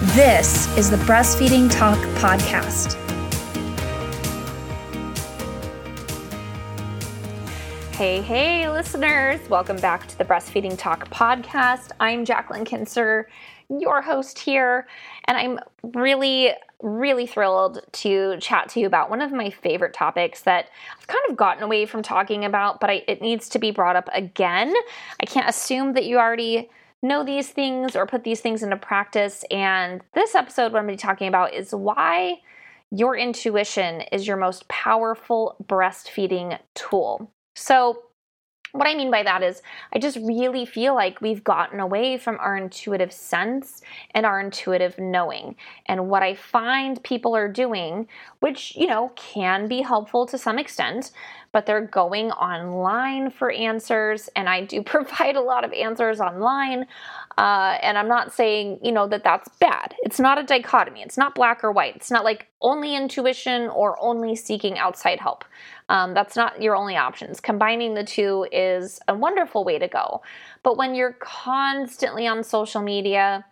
This is the Breastfeeding Talk Podcast. Hey, hey, listeners. Welcome back to the Breastfeeding Talk Podcast. I'm Jacqueline Kincer, your host here, and I'm really, really thrilled to chat to you about one of my favorite topics that I've kind of gotten away from talking about, but I, it needs to be brought up again. I can't assume that you already know these things or put these things into practice. And this episode, what I'm going to be talking about is why your intuition is your most powerful breastfeeding tool. So, what I mean by that is, I just really feel like we've gotten away from our intuitive sense and our intuitive knowing. And what I find people are doing, which, you know, can be helpful to some extent, but they're going online for answers. And I do provide a lot of answers online. Uh, and I'm not saying, you know, that that's bad. It's not a dichotomy. It's not black or white. It's not like only intuition or only seeking outside help. Um, that's not your only options. Combining the two is a wonderful way to go. But when you're constantly on social media,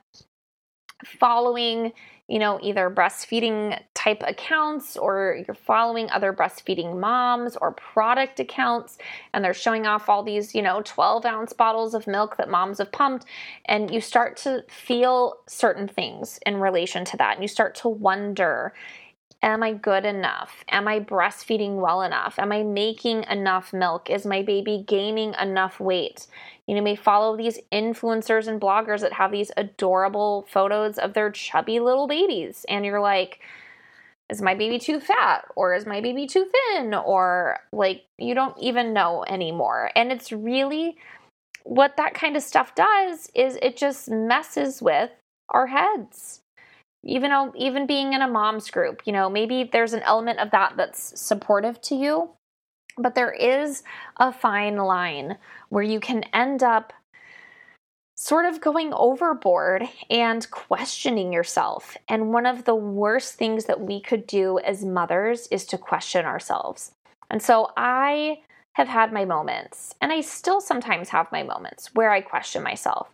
following you know, either breastfeeding type accounts or you're following other breastfeeding moms or product accounts and they're showing off all these, you know, 12 ounce bottles of milk that moms have pumped. And you start to feel certain things in relation to that. And you start to wonder, Am I good enough? Am I breastfeeding well enough? Am I making enough milk? Is my baby gaining enough weight? You know, may follow these influencers and bloggers that have these adorable photos of their chubby little babies. And you're like, is my baby too fat? Or is my baby too thin? Or like, you don't even know anymore. And it's really what that kind of stuff does is it just messes with our heads even though even being in a mom's group you know maybe there's an element of that that's supportive to you but there is a fine line where you can end up sort of going overboard and questioning yourself. And one of the worst things that we could do as mothers is to question ourselves. And so I have had my moments, and I still sometimes have my moments where I question myself.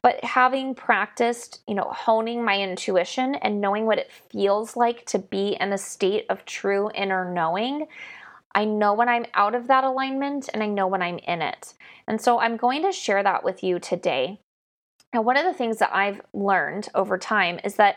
But having practiced, you know, honing my intuition and knowing what it feels like to be in a state of true inner knowing, I know when I'm out of that alignment and I know when I'm in it. And so I'm going to share that with you today. Now, one of the things that I've learned over time is that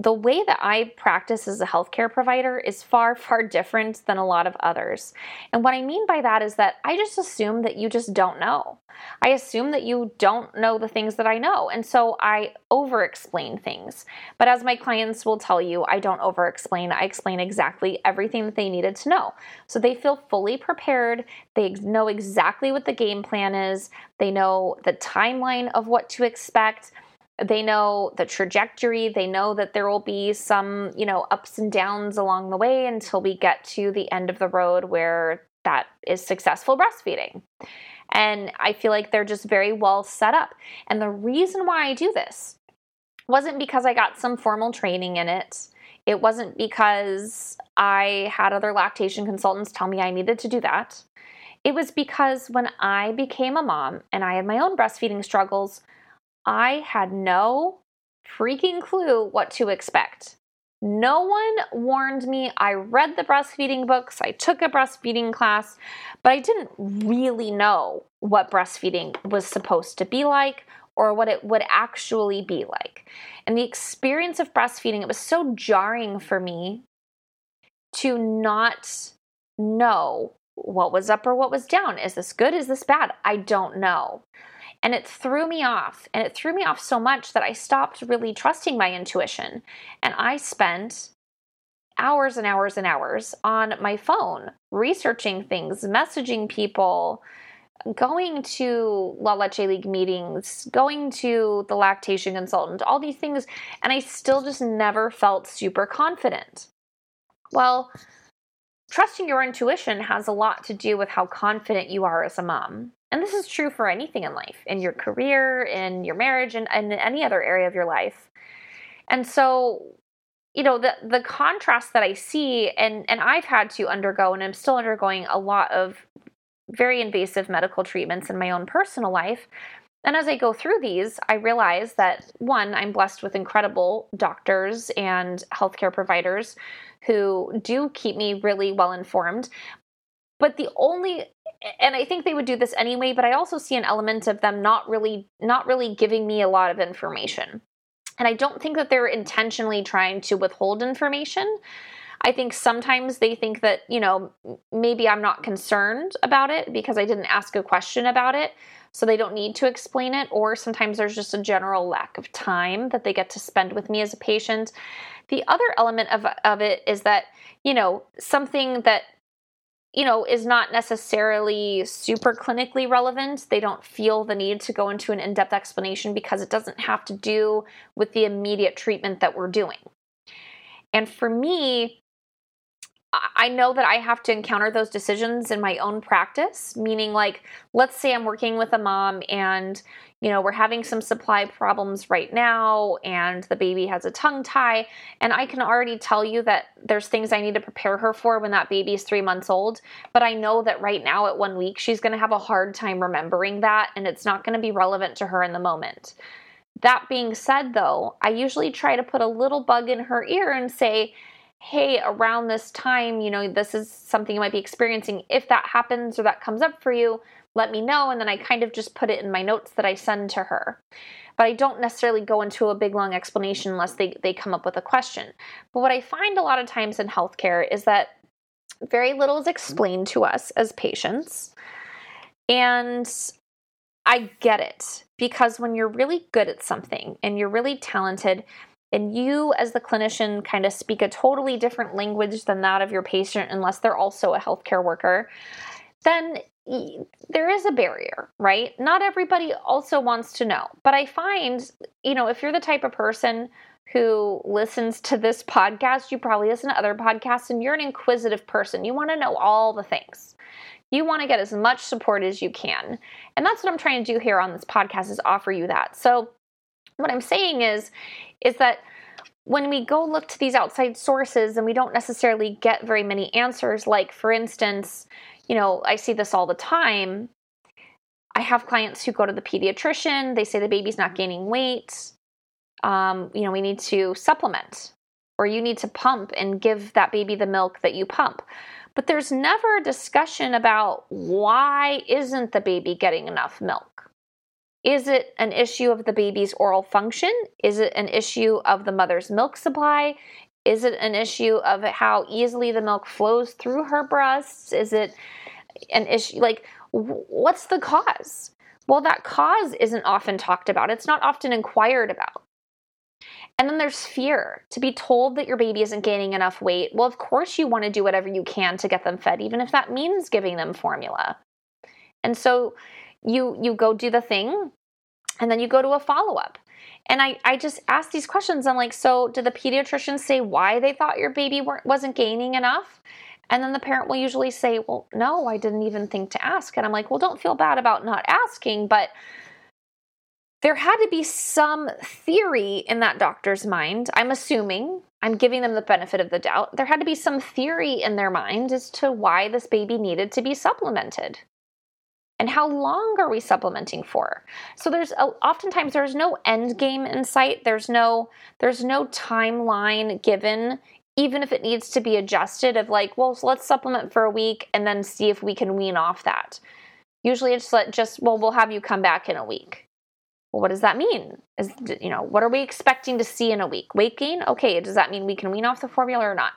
the way that I practice as a healthcare provider is far, far different than a lot of others. And what I mean by that is that I just assume that you just don't know. I assume that you don't know the things that I know. And so I over explain things. But as my clients will tell you, I don't over explain. I explain exactly everything that they needed to know. So they feel fully prepared. They know exactly what the game plan is, they know the timeline of what to expect they know the trajectory. They know that there will be some you know ups and downs along the way until we get to the end of the road where that is successful breastfeeding. And i feel like they're just very well set up. And the reason why i do this wasn't because i got some formal training in it. It wasn't because i had other lactation consultants tell me i needed to do that. It was because when i became a mom and i had my own breastfeeding struggles I had no freaking clue what to expect. No one warned me. I read the breastfeeding books, I took a breastfeeding class, but I didn't really know what breastfeeding was supposed to be like or what it would actually be like. And the experience of breastfeeding, it was so jarring for me to not know what was up or what was down. Is this good? Is this bad? I don't know. And it threw me off. And it threw me off so much that I stopped really trusting my intuition. And I spent hours and hours and hours on my phone researching things, messaging people, going to La Leche League meetings, going to the lactation consultant, all these things, and I still just never felt super confident. Well, trusting your intuition has a lot to do with how confident you are as a mom. And this is true for anything in life, in your career, in your marriage, and, in any other area of your life. And so, you know, the the contrast that I see, and and I've had to undergo, and I'm still undergoing a lot of very invasive medical treatments in my own personal life. And as I go through these, I realize that one, I'm blessed with incredible doctors and healthcare providers who do keep me really well informed. But the only and I think they would do this anyway, but I also see an element of them not really not really giving me a lot of information. And I don't think that they're intentionally trying to withhold information. I think sometimes they think that, you know, maybe I'm not concerned about it because I didn't ask a question about it. So they don't need to explain it. Or sometimes there's just a general lack of time that they get to spend with me as a patient. The other element of, of it is that, you know, something that you know, is not necessarily super clinically relevant. They don't feel the need to go into an in depth explanation because it doesn't have to do with the immediate treatment that we're doing. And for me, I know that I have to encounter those decisions in my own practice, meaning, like, let's say I'm working with a mom and, you know, we're having some supply problems right now and the baby has a tongue tie. And I can already tell you that there's things I need to prepare her for when that baby is three months old. But I know that right now at one week, she's going to have a hard time remembering that and it's not going to be relevant to her in the moment. That being said, though, I usually try to put a little bug in her ear and say, hey, around this time, you know, this is something you might be experiencing. If that happens or that comes up for you, let me know. And then I kind of just put it in my notes that I send to her. But I don't necessarily go into a big long explanation unless they, they come up with a question. But what I find a lot of times in healthcare is that very little is explained to us as patients. And I get it because when you're really good at something and you're really talented, and you as the clinician kind of speak a totally different language than that of your patient unless they're also a healthcare worker. Then there is a barrier right? Not everybody also wants to know. But i find you know if you're the type of person who listens to this podcast you probably listen to other podcasts and you're an inquisitive person. You want to know all the things. You want to get as much support as you can. And that's what i'm trying to do here on this podcast is offer you that. So what I'm saying is, is that when we go look to these outside sources and we don't necessarily get very many answers, like for instance, you know, I see this all the time. I have clients who go to the pediatrician, they say the baby's not gaining weight. Um, you know, we need to supplement or you need to pump and give that baby the milk that you pump. But there's never a discussion about why isn't the baby getting enough milk? Is it an issue of the baby's oral function? Is it an issue of the mother's milk supply? Is it an issue of how easily the milk flows through her breasts? Is it an issue like what's the cause? Well, that cause isn't often talked about. It's not often inquired about. And then there's fear to be told that your baby isn't gaining enough weight. Well, of course, you want to do whatever you can to get them fed, even if that means giving them formula. And so you you go do the thing and then you go to a follow-up. And I, I just ask these questions. I'm like so did the pediatrician say why they thought your baby wasn't gaining enough? And then the parent will usually say well no i didn't even think to ask. And i'm like well don't feel bad about not asking but there had to be some theory in that doctor's mind i'm assuming. I'm giving them the benefit of the doubt. There had to be some theory in their mind as to why this baby needed to be supplemented and how long are we supplementing for so there's a, oftentimes there's no end game in sight there's no there's no timeline given even if it needs to be adjusted of like well so let's supplement for a week and then see if we can wean off that usually it's let just well we'll have you come back in a week well, what does that mean? Is you know what are we expecting to see in a week? Weight gain? Okay, does that mean we can wean off the formula or not?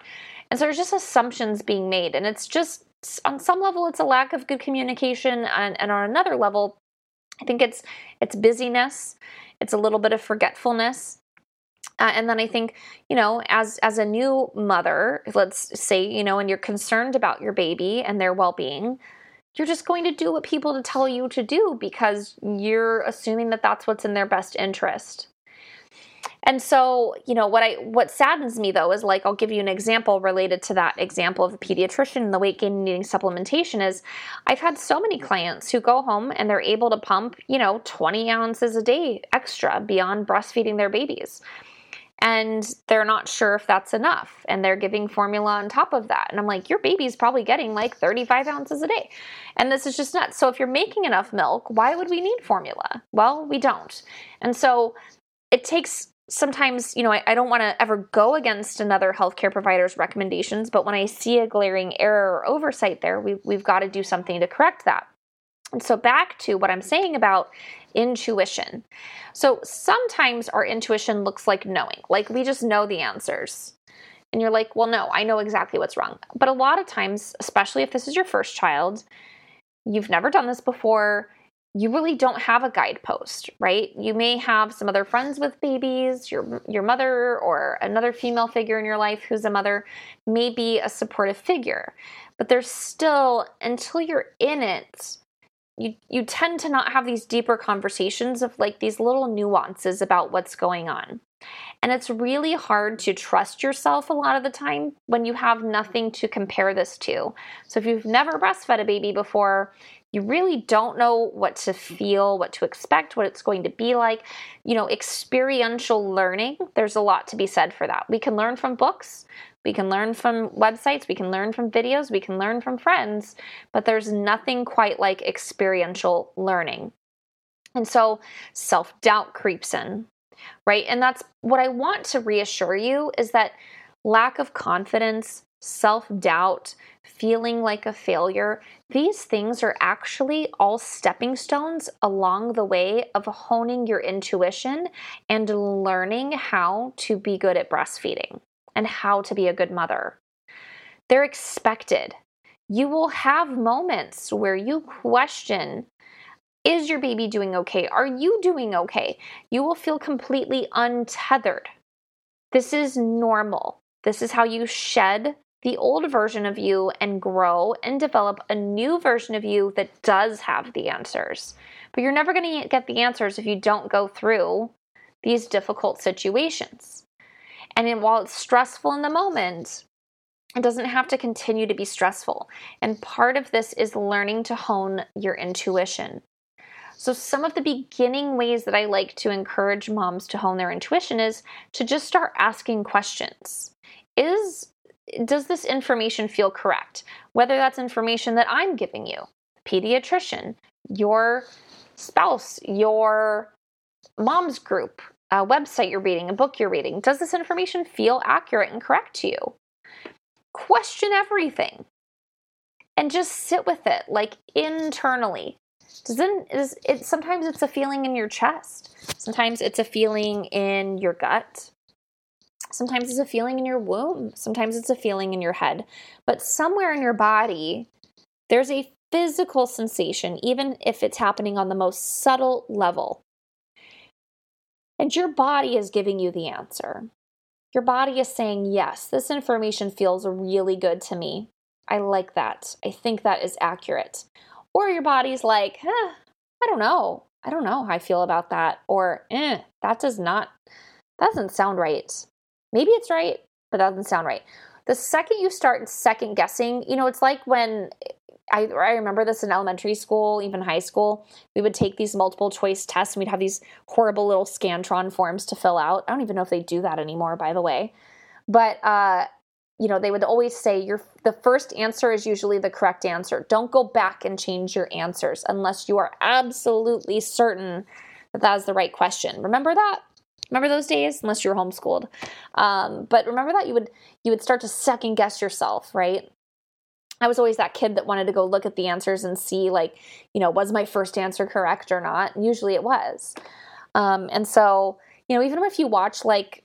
And so there's just assumptions being made, and it's just on some level it's a lack of good communication and, and on another level i think it's it's busyness it's a little bit of forgetfulness uh, and then i think you know as as a new mother let's say you know and you're concerned about your baby and their well-being you're just going to do what people to tell you to do because you're assuming that that's what's in their best interest. And so, you know, what I what saddens me though is like I'll give you an example related to that example of the pediatrician and the weight gain needing supplementation is I've had so many clients who go home and they're able to pump, you know, 20 ounces a day extra beyond breastfeeding their babies. And they're not sure if that's enough and they're giving formula on top of that. And i'm like your baby's probably getting like 35 ounces a day. And this is just nuts. So if you're making enough milk why would we need formula? Well we don't. And so it takes sometimes you know i, I don't want to ever go against another healthcare provider's recommendations but when i see a glaring error or oversight there we, we've got to do something to correct that and so, back to what I'm saying about intuition. So, sometimes our intuition looks like knowing, like we just know the answers. And you're like, well, no, I know exactly what's wrong. But a lot of times, especially if this is your first child, you've never done this before, you really don't have a guidepost, right? You may have some other friends with babies, your your mother or another female figure in your life who's a mother, may be a supportive figure. But there's still until you're in it, you you tend to not have these deeper conversations of like these little nuances about what's going on. And it's really hard to trust yourself a lot of the time when you have nothing to compare this to. So if you've never breastfed a baby before, you really don't know what to mm. feel, what to expect, what it's going to be like. You know, experiential learning, there's a lot to be said for that. We can learn from books, we can learn from websites, we can learn from videos, we can learn from friends, but there's nothing quite like experiential learning. And so self doubt creeps in, right? And that's what I want to reassure you is that lack of confidence, self doubt, feeling like a failure, these things are actually all stepping stones along the way of honing your intuition and learning how to be good at breastfeeding and how to be a good mother. They're expected. You will have moments where you question Is your baby doing okay? Are you doing okay? You will feel completely untethered. This is normal. This is how you shed the old version of you and grow and develop a new version of you that does have the answers. But you're never going to get the answers if you don't go through these difficult situations. And while it's stressful in the moment, it doesn't have to continue to be stressful. And part of this is learning to hone your intuition. So, some of the beginning ways that I like to encourage moms to hone their intuition is to just start asking questions. Is does this information feel correct? Whether that's information that I'm giving you, pediatrician, your spouse, your mom's group, a website you're reading, a book you're reading. Does this information feel accurate and correct to you? Question everything and just sit with it like internally. Does it, is it sometimes it's a feeling in your chest. Sometimes it's a feeling in your gut. Sometimes it's a feeling in your womb. Sometimes it's a feeling in your head. But somewhere in your body, there's a physical sensation, even if it's happening on the most subtle level. And your body is giving you the answer. Your body is saying, Yes, this information feels really good to me. I like that. I think that is accurate. Or your body's like, eh, I don't know. I don't know how I feel about that. Or, eh, that does not, that doesn't sound right. Maybe it's right, but that doesn't sound right. The second you start second guessing, you know, it's like when I, I remember this in elementary school, even high school. We would take these multiple choice tests and we'd have these horrible little Scantron forms to fill out. I don't even know if they do that anymore, by the way. But, uh, you know, they would always say your the first answer is usually the correct answer. Don't go back and change your answers unless you are absolutely certain that that is the right question. Remember that? Remember those days? Unless you were homeschooled. Um, but remember that you would you would start to second guess yourself, right? I was always that kid that wanted to go look at the answers and see, like, you know, was my first answer correct or not? And usually it was. Um, and so, you know, even if you watch like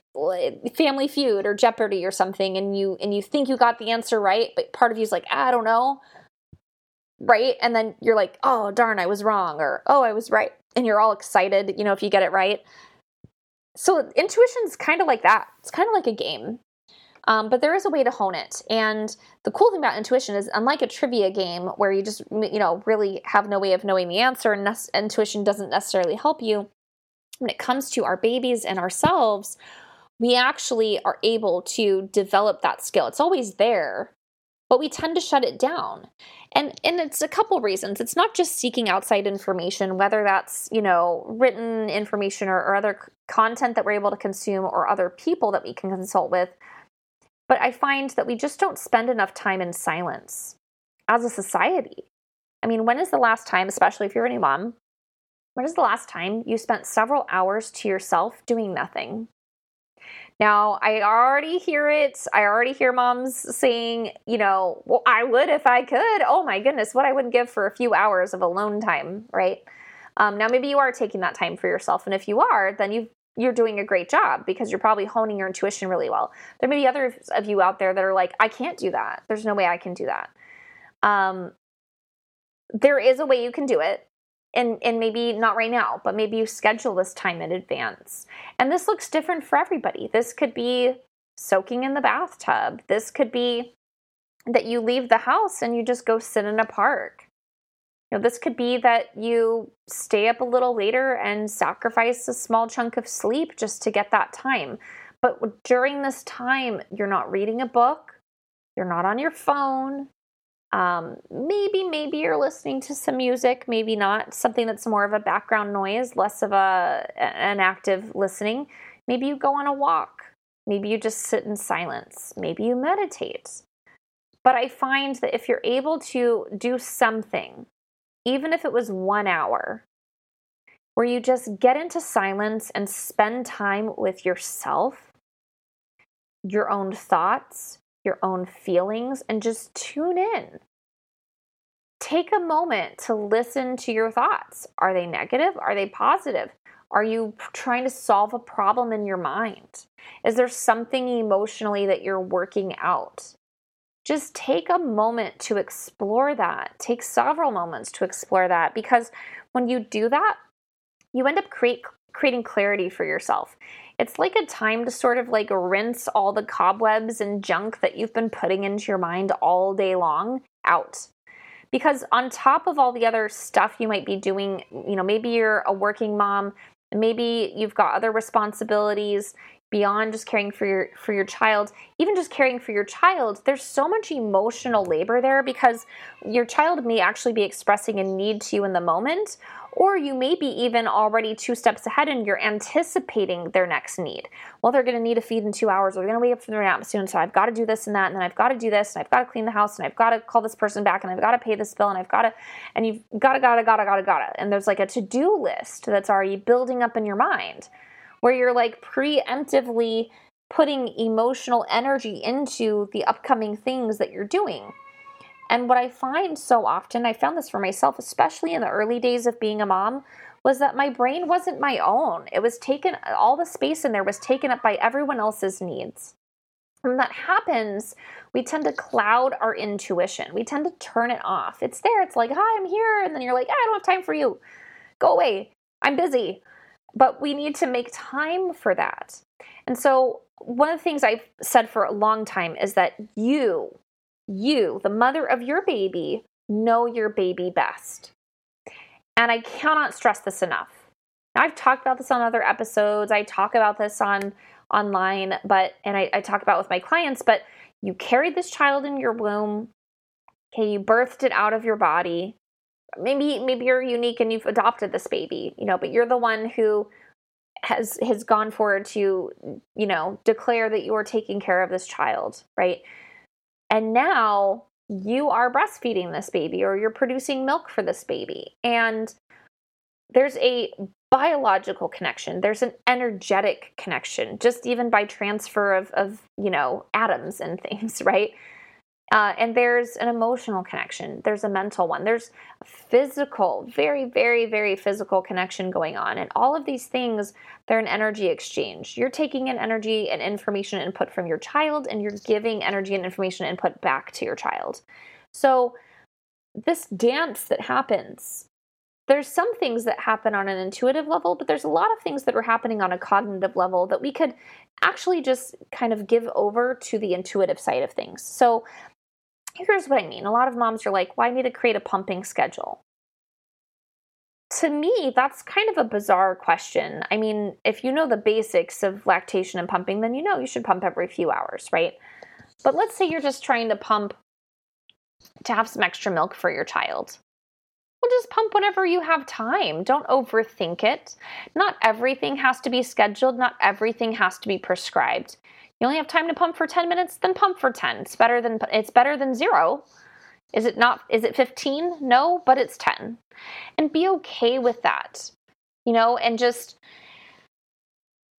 Family Feud or Jeopardy or something, and you and you think you got the answer right, but part of you is like, I don't know, right? And then you're like, oh darn, I was wrong, or oh, I was right, and you're all excited, you know, if you get it right. So intuition is kind of like that. It's kind of like a game Um, but there is a way to hone it. And the cool thing about intuition is, unlike a trivia game where you just, you know, really have no way of knowing the answer and ne- intuition doesn't necessarily help you, when it comes to our babies and ourselves, we actually are able to develop that skill. It's always there, but we tend to shut it down. And and it's a couple reasons. It's not just seeking outside information, whether that's, you know, written information or, or other content that we're able to consume or other people that we can consult with. But I find that we just don't spend enough time in silence as a society. I mean, when is the last time, especially if you're a new mom, when is the last time you spent several hours to yourself doing nothing? Now, I already hear it. I already hear moms saying, you know, well, I would if I could. Oh my goodness, what I wouldn't give for a few hours of alone time, right? Um, now, maybe you are taking that time for yourself. And if you are, then you you're doing a great job because you're probably honing your intuition really well. There may be others of you out there that are like, I can't do that. There's no way I can do that. Um, there is a way you can do it and and maybe not right now but maybe you schedule this time in advance. And this looks different for everybody. This could be soaking in the bathtub. This could be that you leave the house and you just go sit in a park. You know this could be that you stay up a little later and sacrifice a small chunk of sleep just to get that time. But during this time you're not reading a book. You're not on your phone um, maybe, maybe you're listening to some music, maybe not something that's more of a background noise, less of a an active listening. Maybe you go on a walk. Maybe you just sit in silence. Maybe you meditate. But I find that if you're able to do something, even if it was one hour, where you just get into silence and spend time with yourself, your own thoughts, your own feelings and just tune in. Take a moment to listen to your thoughts. Are they negative? Are they positive? Are you trying to solve a problem in your mind? Is there something emotionally that you're working out? Just take a moment to explore that. Take several moments to explore that because when you do that, you end up create, creating clarity for yourself. It's like a time to sort of like rinse all the cobwebs and junk that you've been putting into your mind all day long out. Because on top of all the other stuff you might be doing, you know, maybe you're a working mom, maybe you've got other responsibilities beyond just caring for your for your child even just caring for your child there's so much emotional labor there because your child may actually be expressing a need to you in the moment or you may be even already two steps ahead and you're anticipating their next need. Well, they're going to need a feed in two hours, or they're going to wake up from their nap soon, so I've got to do this and that, and then I've got to do this, and I've got to clean the house, and I've got to call this person back, and I've got to pay this bill, and I've got to, and you've got to, got to, got to, got to, got to. And there's like a to do list that's already building up in your mind where you're like preemptively putting emotional energy into the upcoming things that you're doing. And what I find so often, I found this for myself, especially in the early days of being a mom, was that my brain wasn't my own. It was taken, all the space in there was taken up by everyone else's needs. When that happens, we tend to cloud our intuition. We tend to turn it off. It's there, it's like, hi, I'm here. And then you're like, ah, I don't have time for you. Go away. I'm busy. But we need to make time for that. And so, one of the things I've said for a long time is that you, you, the mother of your baby, know your baby best. And I cannot stress this enough. Now, I've talked about this on other episodes. I talk about this on online, but and I, I talk about with my clients, but you carried this child in your womb. Okay, you birthed it out of your body. Maybe maybe you're unique and you've adopted this baby, you know, but you're the one who has has gone forward to, you know, declare that you are taking care of this child, right? And now you are breastfeeding this baby or you're producing milk for this baby. And there's a biological connection, there's an energetic connection, just even by transfer of, of you know, atoms and things, right? Uh, and there's an emotional connection, there's a mental one, there's a physical, very, very, very physical connection going on. And all of these things, they're an energy exchange. You're taking an energy and information input from your child, and you're giving energy and information input back to your child. So, this dance that happens there's some things that happen on an intuitive level, but there's a lot of things that are happening on a cognitive level that we could actually just kind of give over to the intuitive side of things. So here's what I mean. A lot of moms are like, well, I need to create a pumping schedule. To me, that's kind of a bizarre question. I mean, if you know the basics of lactation and pumping, then you know you should pump every few hours, right? But let's say you're just trying to pump to have some extra milk for your child. Well, just pump whenever you have time. Don't overthink it. Not everything has to be scheduled, not everything has to be prescribed. You only have time to pump for 10 minutes, then pump for 10. It's better than it's better than 0. Is it not is it 15? No, but it's 10. And be okay with that. You know, and just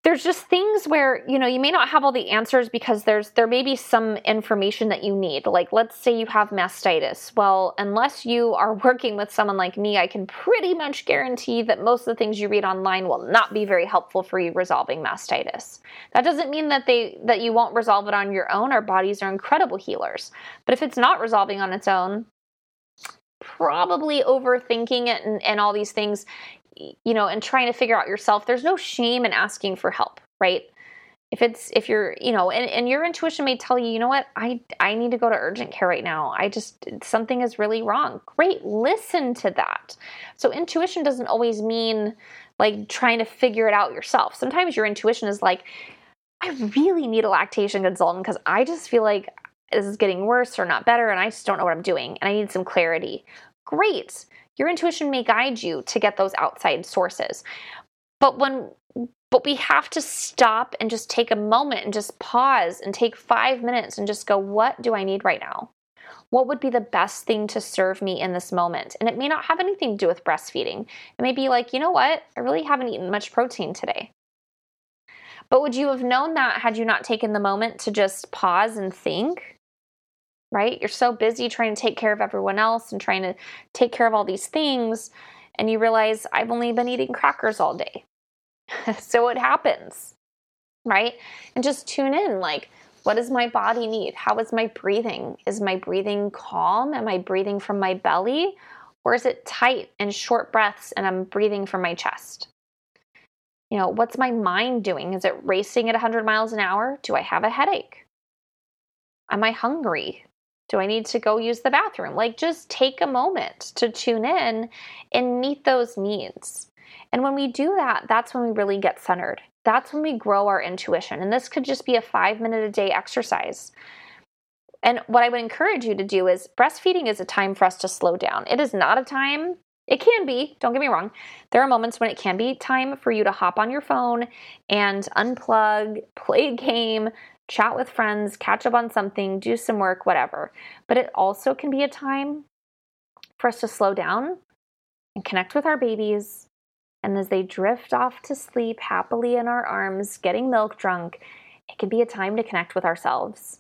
there's just things where you know you may not have all the answers because there's there may be some information that you need. Like let's say you have mastitis. Well unless you are working with someone like me i can pretty much guarantee that most of the things you read online will not be very helpful for you resolving mastitis. That doesn't mean that they that you won't resolve it on your own. Our bodies are incredible healers. But if it's not resolving on its own probably overthinking it and, and all these things you know, and trying to figure out yourself, there's no shame in asking for help, right? If it's if you're, you know, and, and your intuition may tell you, you know what, I I need to go to urgent care right now. I just something is really wrong. Great, listen to that. So intuition doesn't always mean like trying to figure it out yourself. Sometimes your intuition is like, I really need a lactation consultant because I just feel like this is getting worse or not better and I just don't know what I'm doing and I need some clarity. Great your intuition may guide you to get those outside sources. But when but we have to stop and just take a moment and just pause and take 5 minutes and just go what do I need right now? What would be the best thing to serve me in this moment? And it may not have anything to do with breastfeeding. It may be like, you know what? I really haven't eaten much protein today. But would you have known that had you not taken the moment to just pause and think? Right? You're so busy trying to take care of everyone else and trying to take care of all these things, and you realize I've only been eating crackers all day. so it happens, right? And just tune in like, what does my body need? How is my breathing? Is my breathing calm? Am I breathing from my belly? Or is it tight and short breaths and I'm breathing from my chest? You know, what's my mind doing? Is it racing at 100 miles an hour? Do I have a headache? Am I hungry? Do I need to go use the bathroom? Like, just take a moment to tune in and meet those needs. And when we do that, that's when we really get centered. That's when we grow our intuition. And this could just be a five minute a day exercise. And what I would encourage you to do is breastfeeding is a time for us to slow down. It is not a time, it can be, don't get me wrong. There are moments when it can be time for you to hop on your phone and unplug, play a game, chat with friends, catch up on something, do some work, whatever. But it also can be a time for us to slow down and connect with our babies. And as they drift off to sleep happily in our arms, getting milk drunk, it can be a time to connect with ourselves.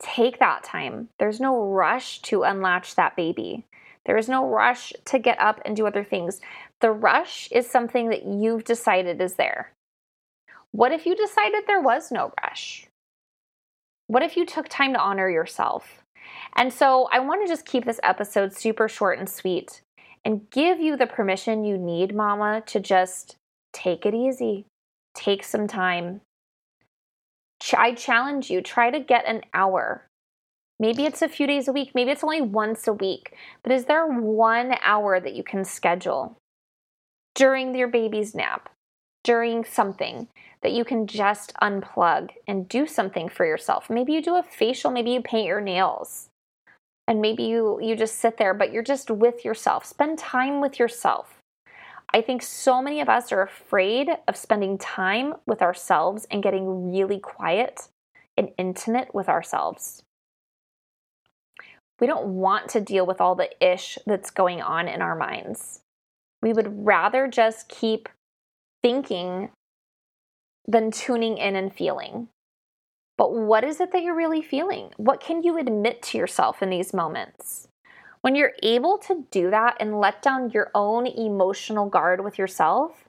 Take that time. There's no rush to unlatch that baby. There is no rush to get up and do other things. The rush is something that you've decided is there. What if you decided there was no rush? What if you took time to honor yourself? And so I want to just keep this episode super short and sweet and give you the permission you need, mama, to just take it easy, take some time. I challenge you, try to get an hour. Maybe it's a few days a week, maybe it's only once a week, but is there one hour that you can schedule during your baby's nap, during something that you can just unplug and do something for yourself. Maybe you do a facial, maybe you paint your nails. And maybe you you just sit there but you're just with yourself. Spend time with yourself. I think so many of us are afraid of spending time with ourselves and getting really quiet and intimate with ourselves. We don't want to deal with all the ish that's going on in our minds. We would rather just keep thinking than tuning in and feeling. But what is it that you're really feeling? What can you admit to yourself in these moments? When you're able to do that and let down your own emotional guard with yourself,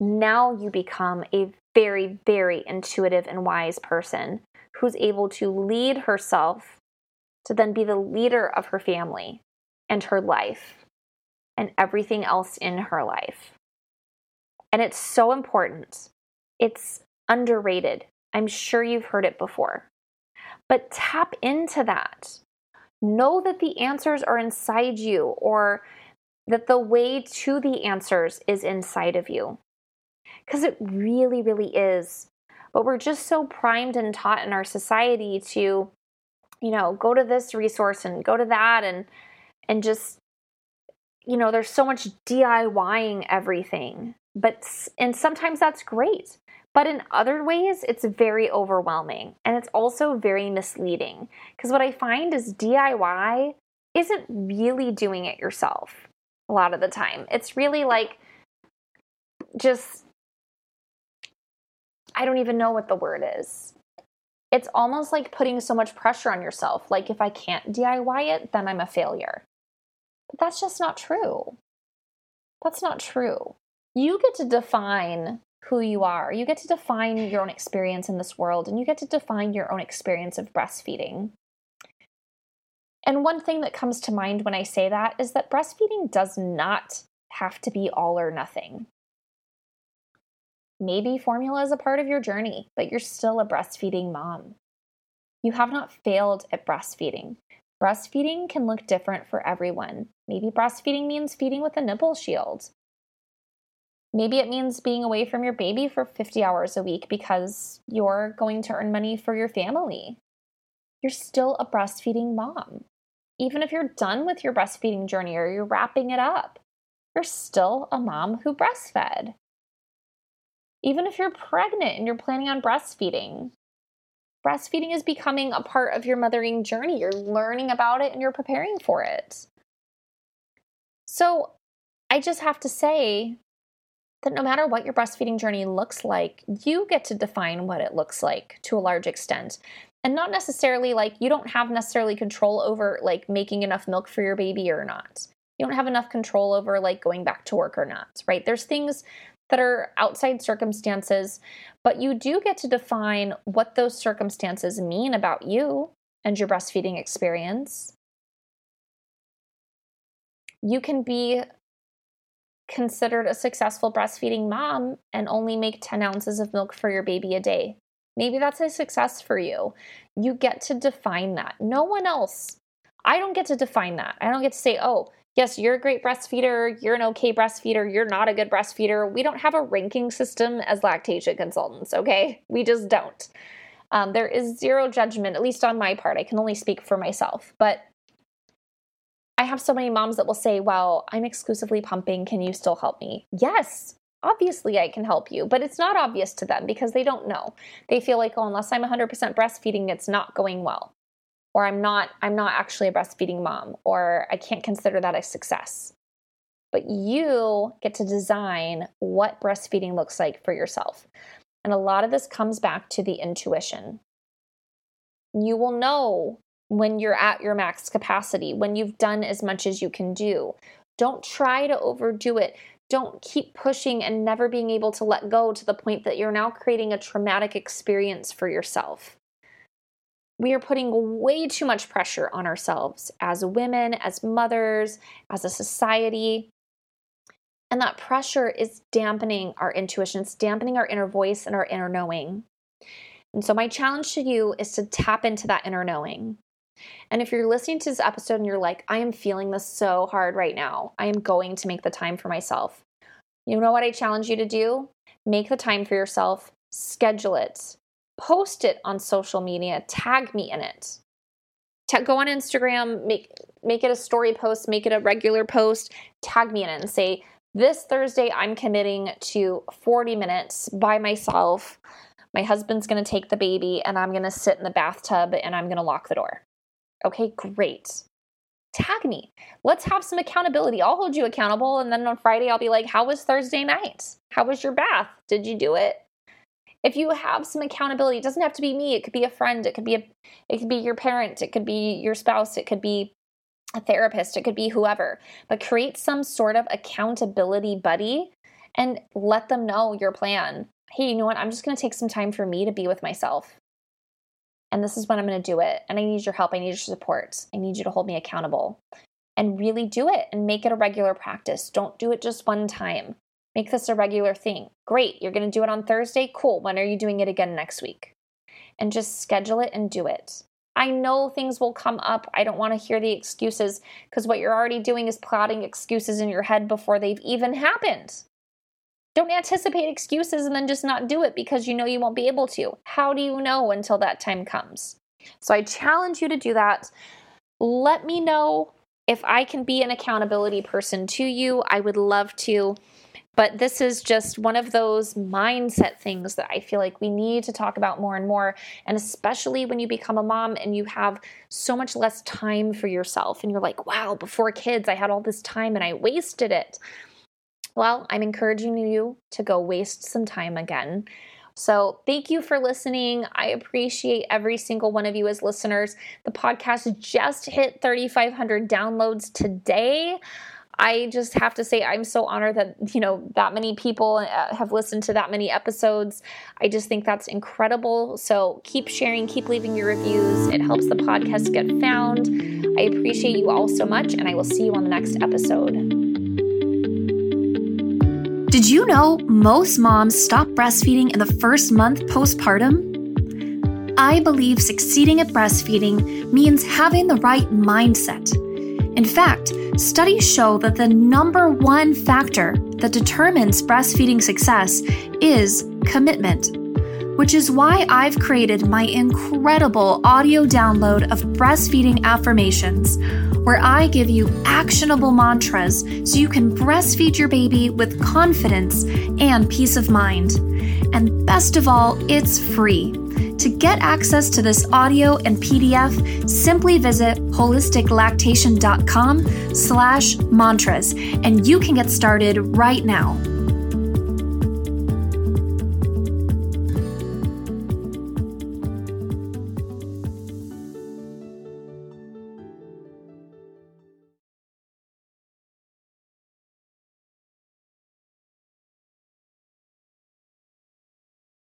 now you become a very, very intuitive and wise person who's able to lead herself to then be the leader of her family and her life and everything else in her life. And it's so important. It's underrated. I'm sure you've heard it before. But tap into that. Know that the answers are inside you or that the way to the answers is inside of you. Because it really, really is. But we're just so primed and taught in our society to, you know, go to this resource and go to that and and just you know, there's so much DIYing everything. But and sometimes that's great. But in other ways, it's very overwhelming and it's also very misleading. Because what I find is DIY isn't really doing it yourself a lot of the time. It's really like just, I don't even know what the word is. It's almost like putting so much pressure on yourself. Like, if I can't DIY it, then I'm a failure. But that's just not true. That's not true. You get to define who you are. You get to define your own experience in this world, and you get to define your own experience of breastfeeding. And one thing that comes to mind when I say that is that breastfeeding does not have to be all or nothing. Maybe formula is a part of your journey, but you're still a breastfeeding mom. You have not failed at breastfeeding. Breastfeeding can look different for everyone. Maybe breastfeeding means feeding with a nipple shield. Maybe it means being away from your baby for 50 hours a week because you're going to earn money for your family. You're still a breastfeeding mom even if you're done with your breastfeeding journey or you're wrapping it up, you're still a mom who breastfed. Even if you're pregnant and you're planning on breastfeeding, breastfeeding is becoming a part of your mothering journey. You're learning about it and you're preparing for it. So I just have to say that no matter what your breastfeeding journey looks like, you get to define what it looks like to a large extent and not necessarily like you don't have necessarily control over like making enough milk for your baby or not. You don't have enough control over like going back to work or not, right? There's things that are outside circumstances, but you do get to define what those circumstances mean about you and your breastfeeding experience. You can be considered a successful breastfeeding mom and only make 10 ounces of milk for your baby a day. Maybe that's a success for you. You get to define that. No one else. I don't get to define that. I don't get to say, oh, yes, you're a great breastfeeder, you're an okay breastfeeder, you're not a good breastfeeder. We don't have a ranking system as lactation consultants, okay? We just don't. Um, there is zero judgment, at least on my part. I can only speak for myself. But I have so many moms that will say, well, I'm exclusively pumping. Can you still help me? Yes, obviously I can help you, but it's not obvious to them because they don't know. They feel like, oh, unless I'm 100% breastfeeding, it's not going well. Or I'm not I'm not actually a breastfeeding mom or I can't consider that a success. But you get to design what breastfeeding looks like for yourself. And a lot of this comes back to the intuition. You will know when you're at your max capacity, when you've done as much as you can do. Don't try to overdo it don't keep pushing and never being able to let go to the point that you're now creating a traumatic experience for yourself. We are putting way too much pressure on ourselves as women, as mothers, as a society. And that pressure is dampening our intuition, it's dampening our inner voice and our inner knowing. And so, my challenge to you is to tap into that inner knowing. And if you're listening to this episode and you're like, I am feeling this so hard right now, I am going to make the time for myself. You know what I challenge you to do? Make the time for yourself, schedule it, post it on social media, tag me in it. go on Instagram, make make it a story post, make it a regular post, tag me in it and say, this Thursday I'm committing to 40 minutes by myself. My husband's going to take the baby and I'm going to sit in the bathtub and I'm going to lock the door. Okay, great. Tag me. Let's have some accountability. I'll hold you accountable. And then on Friday, I'll be like, How was Thursday night? How was your bath? Did you do it? If you have some accountability, it doesn't have to be me. It could be a friend. It could be a, it could be your parent. It could be your spouse. It could be a therapist. It could be whoever. But create some sort of accountability buddy and let them know your plan. Hey, you know what? I'm just going to take some time for me to be with myself and this is when I'm going to do it. And I need your help. I need your support. I need you to hold me accountable. and really do it and make it a regular practice. Don't do it just one time. Make this a regular thing. Great, you're going to do it on Thursday. Cool. When are you doing it again next week? And just schedule it and do it. I know things will come up. I don't want to hear the excuses because what you're already doing is plotting excuses in your head before they've even happened. Don't anticipate excuses and then just not do it because you know you won't be able to. How do you know until that time comes? So I challenge you to do that. Let me know if I can be an accountability person to you. I would love to. But this is just one of those mindset things that I feel like we need to talk about more and more. And especially when you become a mom and you have so much less time for yourself, and you're like, wow, before kids, I had all this time and I wasted it. Well, I'm encouraging you to go waste some time again. So, thank you for listening. I appreciate every single one of you as listeners. The podcast just hit 3,500 downloads today. I just have to say I'm so honored that you know that many people uh, have listened to that many episodes. I just think that's incredible. So keep sharing, keep leaving your reviews. It helps the podcast get found. I appreciate you all so much and I will see you on the next episode. Did you know most moms stop breastfeeding in the first month postpartum? I believe succeeding at breastfeeding means having the right mindset. In fact, studies show that the number one factor that determines breastfeeding success is commitment, which is why I've created my incredible audio download of breastfeeding affirmations where I give you actionable mantras so you can breastfeed your baby with confidence and peace of mind. And best of all, it's free. To get access to this audio and PDF, simply visit holisticlactation.com slash mantras and you can get started right now.